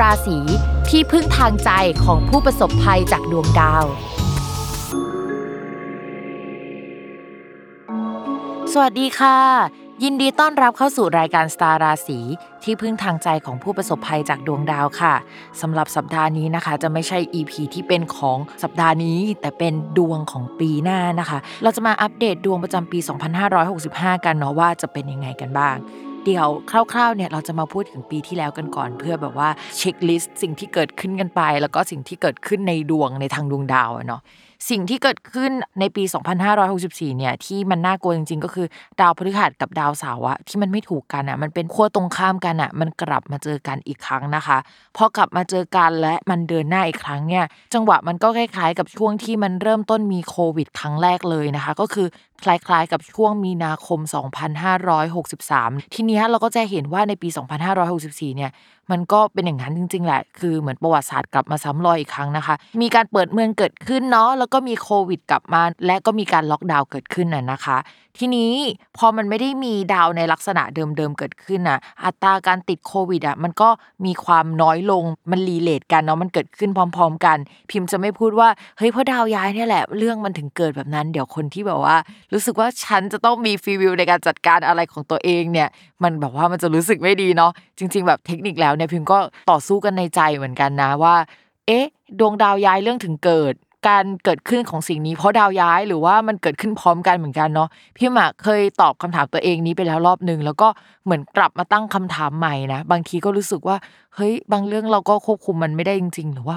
ราศีที่พึ่งทางใจของผู้ประสบภัยจากดวงดาว สวัสดีค่ะ ยินดีต้อนรับเข้าสู่รายการสตาร์ราศีที่พึ่งทางใจของผู้ประสบภัยจากดวงดาวค่ะสำหรับสัปดาห์นี้นะคะ จะไม่ใช่ EP ที่เป็นของสัปดาห์นี้ แต่เป็นดวงของปีหน้านะคะ เราจะมาอัปเดตดวงประจำปี 2565 กันเนาะว่าจะเป็นยังไงกันบ้าง เดียวคร่าวๆเนี่ยเราจะมาพูดถึงปีที่แล้วกันก่อน เพื่อแบบว่าเช็คลิสต์สิ่งที่เกิดขึ้นกันไป แล้วก็สิ่งที่เกิดขึ้นในดวงในทางดวงดาวเนาะ สิ่งที่เกิดขึ้นในปี 2564 เนี่ยที่มันน่ากลัวจริงๆ ก็คือดาวพฤหัสกับดาวเสาร์อะที่มันไม่ถูกกันอะมันเป็นขั้วตรงข้ามกันอะมันกลับมาเจอกันอีกครั้งนะคะพอกลับมาเจอกันและมันเดินหน้าอีกครั้งเนี่ยจังหวะมันก็คล้ายๆ กับช่วงที่มันเริ่มต้นมีโควิด ครั้งแรกเลยนะคะ ก็คือคล้ายๆ กับช่วงมีนาคม 2563 ทีนี้เราก็จะเห็นว่าในปี 2564 เนี่ยมันก็เป็นอย่างนั้นจริง ๆ แหละ คือเหมือนประวัติศาสตร์กลับมาซ้ำรอยอีกครั้งนะคะ มีการเปิดเมืองเกิดขึ้นเนาะ แล้วก็มีโควิดกลับมา และก็มีการล็อกดาวน์เกิดขึ้นน่ะนะคะ ทีนี้พอมันไม่ได้มีดาวในลักษณะเดิมๆเกิดขึ้นน่ะ อัตราการติดโควิดอะมันก็มีความน้อยลงมันรีเลทกันเนาะมันเกิดขึ้นพร้อม ๆ กัน พิมพ์จะไม่พูดว่าเฮ้ยเพราะดาวย้ายเนี่ยแหละเรื่องมันถึงเกิดแบบนั้นเดี๋ยวคนที่แบบว่า รู้สึกว่าฉันจะต้องมีฟีวิวในการจัดการอะไรของตัวเองเนี่ย มันแบบว่ามันจะรู้สึกไม่ดีเนาะจริง ๆ แบบเทคนิคแล้วเนี่ยพิมพ์ก็ต่อสู้กันในใจเหมือนกันนะว่า เอ๊ะ ดวงดาวย้ายเรื่องถึงเกิด การเกิดขึ้นของสิ่งนี้เพราะดาวย้ายหรือว่ามันเกิดขึ้นพร้อมกันเหมือนกันเนาะพี่หมากเคยตอบคำถามตัวเองนี้ไปแล้วรอบหนึ่งแล้วก็เหมือนกลับมาตั้งคำถามใหม่นะบางทีก็รู้สึกว่าเฮ้ยบางเรื่องเราก็ควบคุมมันไม่ได้จริง ๆ หรือว่า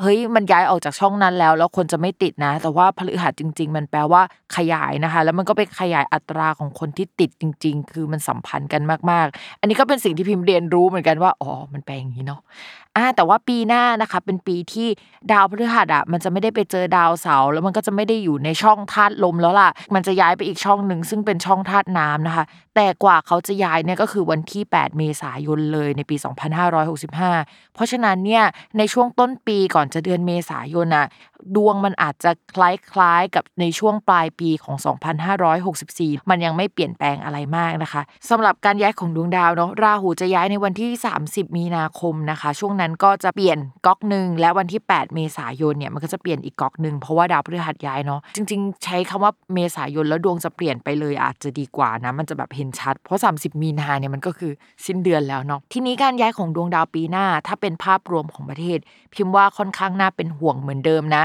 เฮ้ยมันย้ายออกจากช่องนั้นแล้ว แล้วคนจะไม่ติดนะ แต่ว่าพฤหัสจริง ๆ มันแปลว่าขยายนะคะ แล้วมันก็ไปขยายอัตราของคนที่ติดจริง ๆ คือมันสัมพันธ์กันมากๆ อันนี้ก็เป็นสิ่งที่พิมพ์เรียนรู้เหมือนกันว่าอ๋อมันแปลอย่างนี้เนาะอ่าแต่ว่าปีหน้านะคะเป็นปีที่ดาวพฤหัสอะมันจะไม่ได้ไปเจอดาวเสาร์แล้วมันก็จะไม่ได้อยู่ในช่องธาตุลมแล้วล่ะ มันจะย้ายไปอีกช่องหนึ่งซึ่งเป็นช่องธาตุน้ำนะคะ แต่กว่าเขาจะย้ายเนี่ยก็คือวันที่ 8 เมษายนเลยในปี 2565 เพราะฉะนั้นเนี่ยในช่วงต้นปีก่อนจะเดือนเมษายนอะดวงมันอาจจะคล้ายๆกับในช่วงปลายปีของ 2564 มันยังไม่เปลี่ยนแปลงอะไรมากนะคะสำหรับการย้ายของดวงดาวเนาะราหูจะย้ายในวันที่ 30 มีนาคมนะคะ ช่วงนั้นก็จะเปลี่ยนก๊อกหนึ่งและวันที่ 8 เมษายนเนี่ยมันก็จะเปลี่ยนอีกก๊อกหนึ่งเพราะว่าดาวพฤหัสย้ายเนาะจริง ๆ ใช้คำว่าเมษายนแล้วดวงจะเปลี่ยนไปเลยอาจจะดีกว่านะมันจะแบบเห็นชัด เพราะ 30 มีนาเนี่ยมันก็คือสิ้นเดือนแล้วเนาะทีนี้การย้ายของดวงดาวปีหน้า ถ้าเป็นภาพรวมของประเทศ พิมพ์ว่าค่อนข้างน่าเป็นห่วงเหมือนเดิมนะ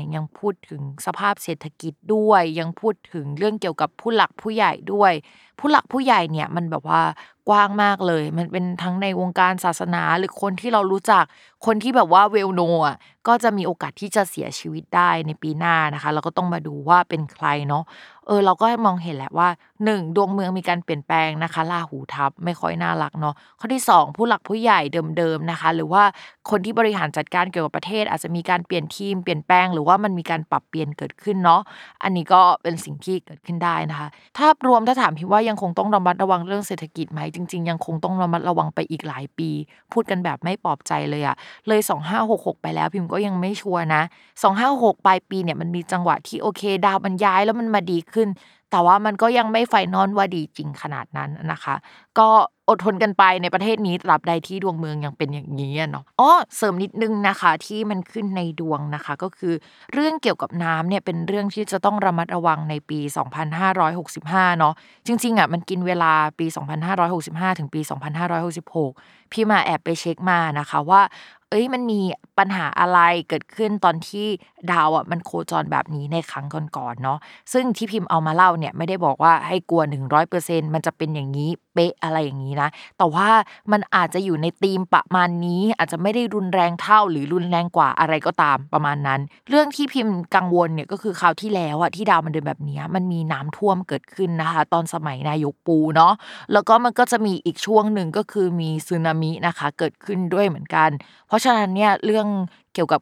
เนี่ยยังพูดถึงสภาพเศรษฐกิจด้วย ยังพูดถึงเรื่องเกี่ยวกับผู้หลักผู้ใหญ่ด้วย ผู้หลักผู้ใหญ่เนี่ยมันแบบว่ากว้างมากเลย มันเป็นทั้งในวงการศาสนาหรือคนที่เรารู้จัก คนที่แบบว่าเวลโนอะก็จะมีโอกาสที่จะเสียชีวิตได้ในปีหน้านะคะ เราก็ต้องมาดูว่าเป็นใครเนาะ ออเราก็มองเห็นแหละว่า 1. ดวงเมืองมีการเปลี่ยนแปลงนะคะลาหูทับไม่ค่อยน่ารักเนาะข้อที่ 2 ผู้หลักผู้ใหญ่เดิมๆนะคะ หรือว่าคนที่บริหารจัดการเกี่ยวกับประเทศ อาจจะมีการเปลี่ยนทีมเปลี่ยนแปลงหรือว่ามันมีการปรับเปลี่ยนเกิดขึ้นเนาะอันนี้ก็เป็นสิ่งที่เกิดขึ้นได้นะคะถ้ารวมถ้าถามพี่ว่ายังคงต้องระมัดระวังเรื่องเศรษฐกิจไหมจริง ๆ ยังคงต้องระมัดระวังไปอีกหลายปี พูดกันแบบไม่ปลอบใจเลยอะเลย 2566 ไปแล้วพิมพ์ก็ยังไม่ชัวร์นะ256ปลายปีเนี่ยมันมีจังหวะที่โอเค ดาวมันย้ายแล้วมันมาดีขึ้น แต่ว่ามันก็ยังไม่ไฟนอลว่าดีจริงขนาดนั้นนะคะ ก็ อดทนกันไปในประเทศนี้ตราบใดที่ดวงเมืองยังเป็นอย่างนี้เนาะอ๋อเสริมนิดนึงนะคะที่มันขึ้นในดวงนะคะ ก็คือเรื่องเกี่ยวกับน้ำเนี่ยเป็นเรื่องที่จะต้องระมัดระวังในปี 2565 เนาะจริงๆอะมันกินเวลาปี 2565 ถึงปี 2566 พี่มาแอบไปเช็คมานะคะว่าเอ้ยมันมีปัญหาอะไรเกิดขึ้นตอนที่ดาวอะมันโคจรแบบนี้ในครั้งก่อนๆเนาะซึ่งที่พิมพ์เอามาเล่าเนี่ยไม่ได้บอกว่าให้กลัว 100%มันจะเป็นอย่างนี้เป๊ะอะไรอย่างนี้นะ แต่ว่ามันอาจจะอยู่ในธีมประมาณนี้ อาจจะไม่ได้รุนแรงเท่าหรือรุนแรงกว่าอะไรก็ตามประมาณนั้น เรื่องที่พิมพ์กังวลเนี่ยก็คือคราวที่แล้วอะที่ดาวมันเดินแบบนี้มันมีน้ำท่วมเกิดขึ้นนะคะ ตอนสมัยนายกปูเนาะแล้วก็มันก็จะมีอีกช่วงหนึ่งก็คือมีสึนามินะคะ เกิดขึ้นด้วยเหมือนกัน เพราะฉะนั้นเนี่ยเรื่องเกี่ยวกับ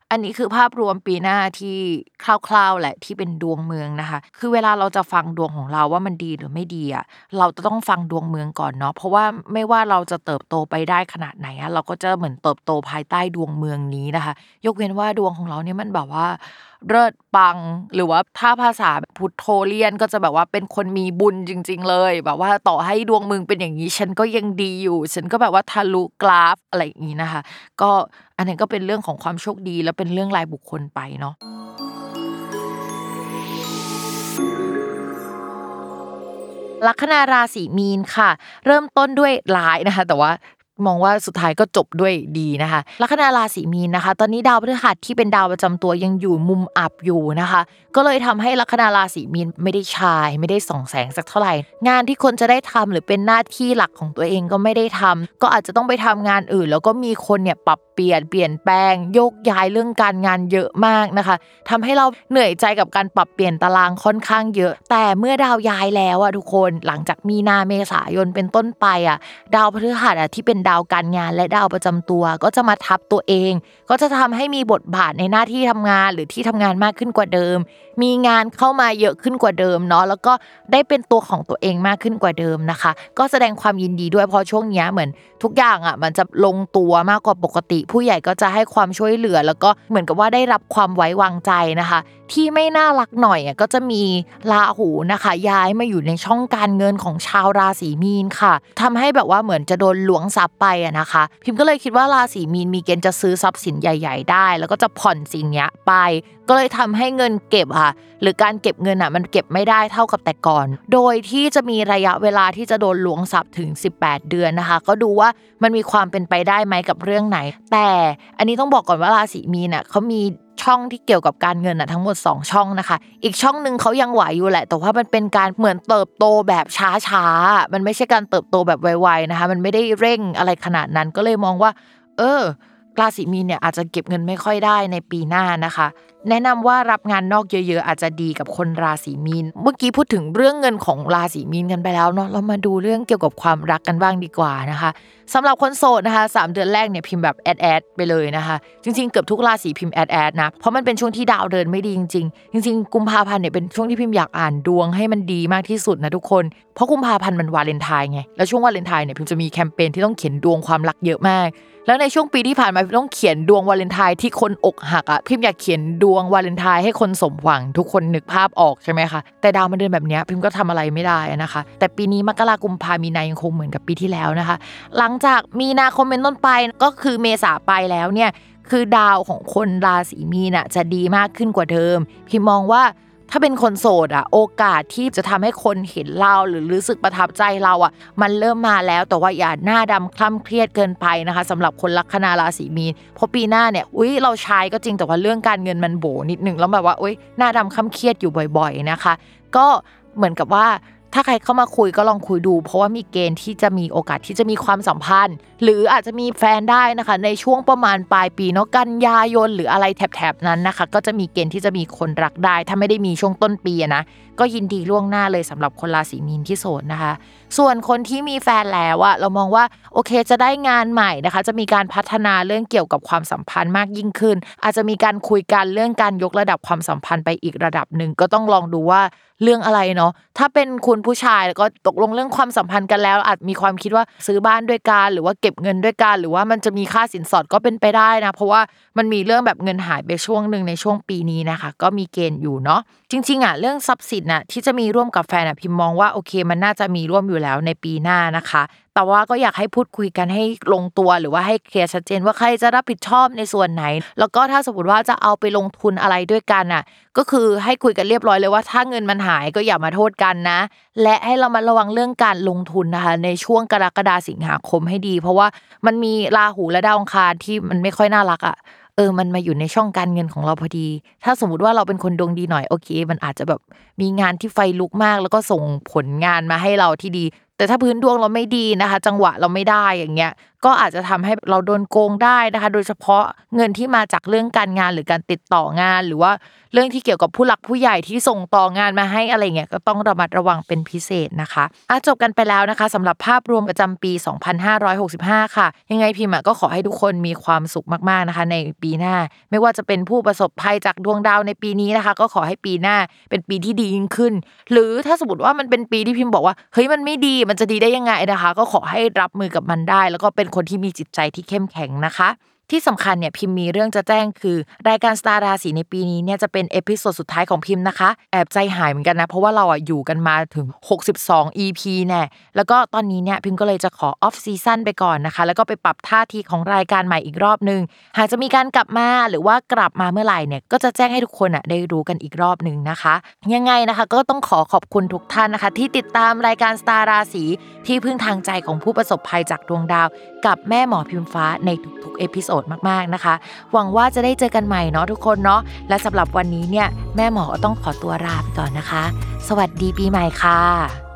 อันนี้คือภาพรวมปีหน้าที่คร่าวๆแหละที่เป็นดวงเมืองนะคะ คือเวลาเราจะฟังดวงของเราว่ามันดีหรือไม่ดีอะเราจะต้องฟังดวงเมืองก่อนเนาะเพราะว่าไม่ว่าเราจะเติบโตไปได้ขนาดไหนอะเราก็จะเหมือนเติบโตภายใต้ดวงเมืองนี้นะคะ ยกเว้นว่าดวงของเราเนี่ยมันแบบว่า เลิศปัง หรือว่าถ้าภาษาพุทโธเลียนก็จะแบบว่าเป็นคนมีบุญจริง ๆ เลย แบบว่าต่อให้ดวงมึงเป็นอย่างนี้ ฉันก็ยังดีอยู่ ฉันก็แบบว่าทะลุกราฟอะไรอย่างนี้นะคะ ก็อันนี้ก็เป็นเรื่องของความโชคดีแล้วเป็นเรื่องรายบุคคลไปเนาะลัคนาราศีมีนค่ะ เริ่มต้นด้วยร้ายนะคะ แต่ว่า มองว่าสุดท้ายก็จบด้วยดีนะคะลัคนาราศีมีนนะคะ ตอนนี้ดาวพฤหัสที่เป็นดาวประจำตัวยังอยู่มุมอับอยู่นะคะ ก็เลยทำให้ลัคนาราศีมีนไม่ได้ชายไม่ได้ส่องแสงสักเท่าไหร่ งานที่คนจะได้ทำหรือเป็นหน้าที่หลักของตัวเองก็ไม่ได้ทำก็อาจจะต้องไปทำงานอื่น แล้วก็มีคนเนี่ยปรับเปลี่ยนเปลี่ยนแปลงโยกย้ายเรื่องการงานเยอะมากนะคะทำให้เราเหนื่อยใจกับการปรับเปลี่ยนตารางค่อนข้างเยอะ แต่เมื่อดาวย้ายแล้วอะทุกคนหลังจากมีนาเมษายนเป็นต้นไปอะดาวพฤหัสอะที่เป็นดาวการงานและดาวประจำตัว ก็จะมาทับตัวเอง ก็จะทำให้มีบทบาทในหน้าที่ทำงานหรือที่ทำงานมากขึ้นกว่าเดิม มีงานเข้ามาเยอะขึ้นกว่าเดิมเนาะแล้วก็ได้เป็นตัวของตัวเองมากขึ้นกว่าเดิมนะคะ ก็แสดงความยินดีด้วยเพราะช่วงนี้เหมือนทุกอย่างอะมันจะลงตัวมากกว่าปกติ ผู้ใหญ่ก็จะให้ความช่วยเหลือ แล้วก็เหมือนกับว่าได้รับความไว้วางใจนะคะ ที่ไม่น่ารักหน่อยอะก็จะมีราหูนะคะ ย้ายมาอยู่ในช่องการเงินของชาวราศีมีนค่ะทำให้แบบว่าเหมือนจะโดนหลวงทรัพย์ไปอะนะคะ พิมพ์ก็เลยคิดว่าราศีมีนมีเกณฑ์จะซื้อทรัพย์สินใหญ่ ๆ ได้ แล้วก็จะผ่อนสิ่งเนี้ยไป ก็เลยทำให้เงินเก็บค่ะ หรือการเก็บเงินอะมันเก็บไม่ได้เท่ากับแต่ก่อน โดยที่จะมีระยะเวลาที่จะโดนหลวงทรัพย์ถึง 18 เดือนนะคะ ก็ดูว่ามันมีความเป็นไปได้ไหมกับเรื่องไหน แต่อันนี้ต้องบอกก่อนว่าราศีมีนอะเขามีช่องที่เกี่ยวกับการเงินอะทั้งหมด 2 ช่องนะคะ อีกช่องหนึ่งเขายังไหวอยู่แหละ แต่ว่ามันเป็นการเหมือนเติบโตแบบช้าๆ มันไม่ใช่การเติบโตแบบไวๆนะคะ มันไม่ได้เร่งอะไรขนาดนั้นก็เลยมองว่า เออราศีมีนเนี่ยอาจจะเก็บเงินไม่ค่อยได้ในปีหน้านะคะ แนะนำว่ารับงานนอกเยอะๆอาจจะดีกับคนราศีมีน เมื่อกี้พูดถึงเรื่องเงินของราศีมีนกันไปแล้วเนาะ เรามาดูเรื่องเกี่ยวกับความรักกันบ้างดีกว่านะคะสำหรับคนโสดนะคะสามเดือนแรกเนี่ยพิมพ์แบบแอดแอดไปเลยนะคะ จริงๆเกือบทุกราศีพิมพ์แอดแอดนะ เพราะมันเป็นช่วงที่ดาวเดินไม่ดีจริงๆ จริง ๆ กุมภาพันธ์เนี่ยเป็นช่วงที่พิมพ์อยากอ่านดวงให้มันดีมากที่สุดนะทุกคน เพราะกุมภาพันธ์มันวาเลนไทน์ไง แล้วช่วงวาเลนไทน์เนี่ยพิมจะมีแคมเปญที่ต้องเขียนดวงความรักเยอะมากแล้วในช่วงปีที่ผ่านมาพิมต้องเขียนดวงวาเลนไทน์ที่คนอกหักอะพิมอยากเขียนดวงวาเลนไทน์ให้คนสมหวังทุกคนนึกภาพออกใช่ไหมคะแต่ดาวมันเดินแบบนี้พิมก็ทำอะไรไม่ได้นะคะ แต่ปีนี้มกรากุมภามีนายังคงเหมือนกับปีที่แล้วนะคะ หลังจากมีนาคมเป็นต้นไปก็คือเมษาไปแล้วเนี่ยคือดาวของคนราศีมีนอะจะดีมากขึ้นกว่าเดิมพิมมองว่า ถ้าเป็นคนโสดอะโอกาสที่จะทำให้คนเห็นเราหรือรู้สึกประทับใจเราอะมันเริ่มมาแล้วแต่ว่าอย่าหน้าดำคล่ำเครียดเกินไปนะคะสำหรับคนลัคนาราศีมีนเพราะปีหน้าเนี่ยอุ้ยเราใช้ก็จริงแต่ว่าเรื่องการเงินมันโบนิดนึงแล้วแบบว่าอุ้ยหน้าดำคล่ำเครียดอยู่บ่อย ๆนะคะ ก็เหมือนกับว่า ถ้าใครเข้ามาคุยก็ลองคุยดู เพราะว่ามีเกณฑ์ที่จะมีโอกาสที่จะมีความสัมพันธ์ หรืออาจจะมีแฟนได้นะคะ ในช่วงประมาณปลายปีเนาะกันยายนหรืออะไรแถบๆนั้นนะคะ ก็จะมีเกณฑ์ที่จะมีคนรักได้ ถ้าไม่ได้มีช่วงต้นปีนะก็ยินดีล่วงหน้าเลยสำหรับคนราศีมีนที่โสดนะคะ ส่วนคนที่มีแฟนแล้วอะเรามองว่าโอเคจะได้งานใหม่นะคะ จะมีการพัฒนาเรื่องเกี่ยวกับความสัมพันธ์มากยิ่งขึ้น อาจจะมีการคุยกันเรื่องการยกระดับความสัมพันธ์ไปอีกระดับหนึ่งก็ต้องลองดูว่า เรื่องอะไรเนาะถ้าเป็นคุณผู้ชายก็ตกลงเรื่องความสัมพันธ์กันแล้ว อาจมีความคิดว่าซื้อบ้านด้วยกันหรือว่าเก็บเงินด้วยกันหรือว่ามันจะมีค่าสินสอดก็เป็นไปได้นะ เพราะว่ามันมีเรื่องแบบเงินหายไปช่วงหนึ่งในช่วงปีนี้นะคะ ก็มีเกณฑ์อยู่เนาะจริงๆอะเรื่องทรัพย์สินน่ะที่จะมีร่วมกับแฟนอะพิมมองว่าโอเค มันน่าจะมีร่วมอยู่แล้วในปีหน้านะคะแต่ว่าก็อยากให้พูดคุยกันให้ลงตัวหรือว่าให้เคลียร์ชัดเจนว่าใครจะรับผิดชอบในส่วนไหน แล้วก็ถ้าสมมติว่าจะเอาไปลงทุนอะไรด้วยกันอะ ก็คือให้คุยกันเรียบร้อยเลยว่าถ้าเงินมันหายก็อย่ามาโทษกันนะ และให้เรามาระวังเรื่องการลงทุนนะคะ ในช่วงกรกฎาสิงหาคมให้ดี เพราะว่ามันมีราหูและดาวอังคารที่มันไม่ค่อยน่ารักอะเออ มันมาอยู่ในช่องการเงินของเราพอดี ถ้าสมมติว่าเราเป็นคนดวงดีหน่อยโอเค มันอาจจะแบบมีงานที่ไฟลุกมาก แล้วก็ส่งผลงานมาให้เราที่ดี แต่ถ้าพื้นดวงเราไม่ดีนะคะ จังหวะเราไม่ได้อย่างเงี้ย ก็อาจจะทำให้เราโดนโกงได้นะคะ โดยเฉพาะเงินที่มาจากเรื่องการงานหรือการติดต่องาน หรือว่าเรื่องที่เกี่ยวกับผู้หลักผู้ใหญ่ที่ส่งต่องานมาให้อะไรเงี้ยก็ต้องระมัดระวังเป็นพิเศษนะคะอะจบกันไปแล้วนะคะสำหรับภาพรวมประจำปี 2565 ค่ะ ยังไงพิมก็ขอให้ทุกคนมีความสุขมากๆนะคะ ในปีหน้า ไม่ว่าจะเป็นผู้ประสบภัยจากดวงดาวในปีนี้นะคะ ก็ขอให้ปีหน้าเป็นปีที่ดียิ่งขึ้น หรือถ้าสมมติว่ามันเป็นปีที่พิมบอกว่าเฮ้ยมันไม่ดีมันจะดีได้ยังไงนะคะ ก็ขอให้รับมือกับมันได้ แล้วก็เป็นคนที่มีจิตใจที่เข้มแข็งนะคะ ที่สำคัญเนี่ยพิมพ์มีเรื่องจะแจ้งคือ รายการสตาร์ราศีในปีนี้เนี่ยจะเป็น episode สุดท้ายของพิมนะคะ แอบใจหายเหมือนกันนะ เพราะว่าเราอะอยู่กันมาถึง 62 EP แน่แล้วก็ตอนนี้เนี่ยพิมพ์ก็เลยจะขอ off season ไปก่อนนะคะ แล้วก็ไปปรับท่าทีของรายการใหม่อีกรอบนึง หากจะมีการกลับมาหรือว่ากลับมาเมื่อไหร่เนี่ยก็จะแจ้งให้ทุกคนอะได้รู้กันอีกรอบหนึ่งนะคะ ยังไงนะคะก็ต้องขอขอบคุณทุกท่านนะคะ ที่ติดตามรายการสตาร์ราศีที่พึ่งทางใจของผู้ประสบภัยจากดวงดาว กับแม่หมอพิมฟ้าในทุกๆ episode มากๆนะคะ หวังว่าจะได้เจอกันใหม่เนาะทุกคนเนาะและสำหรับวันนี้เนี่ยแม่หมอต้องขอตัวลาไปก่อนนะคะ สวัสดีปีใหม่ค่ะ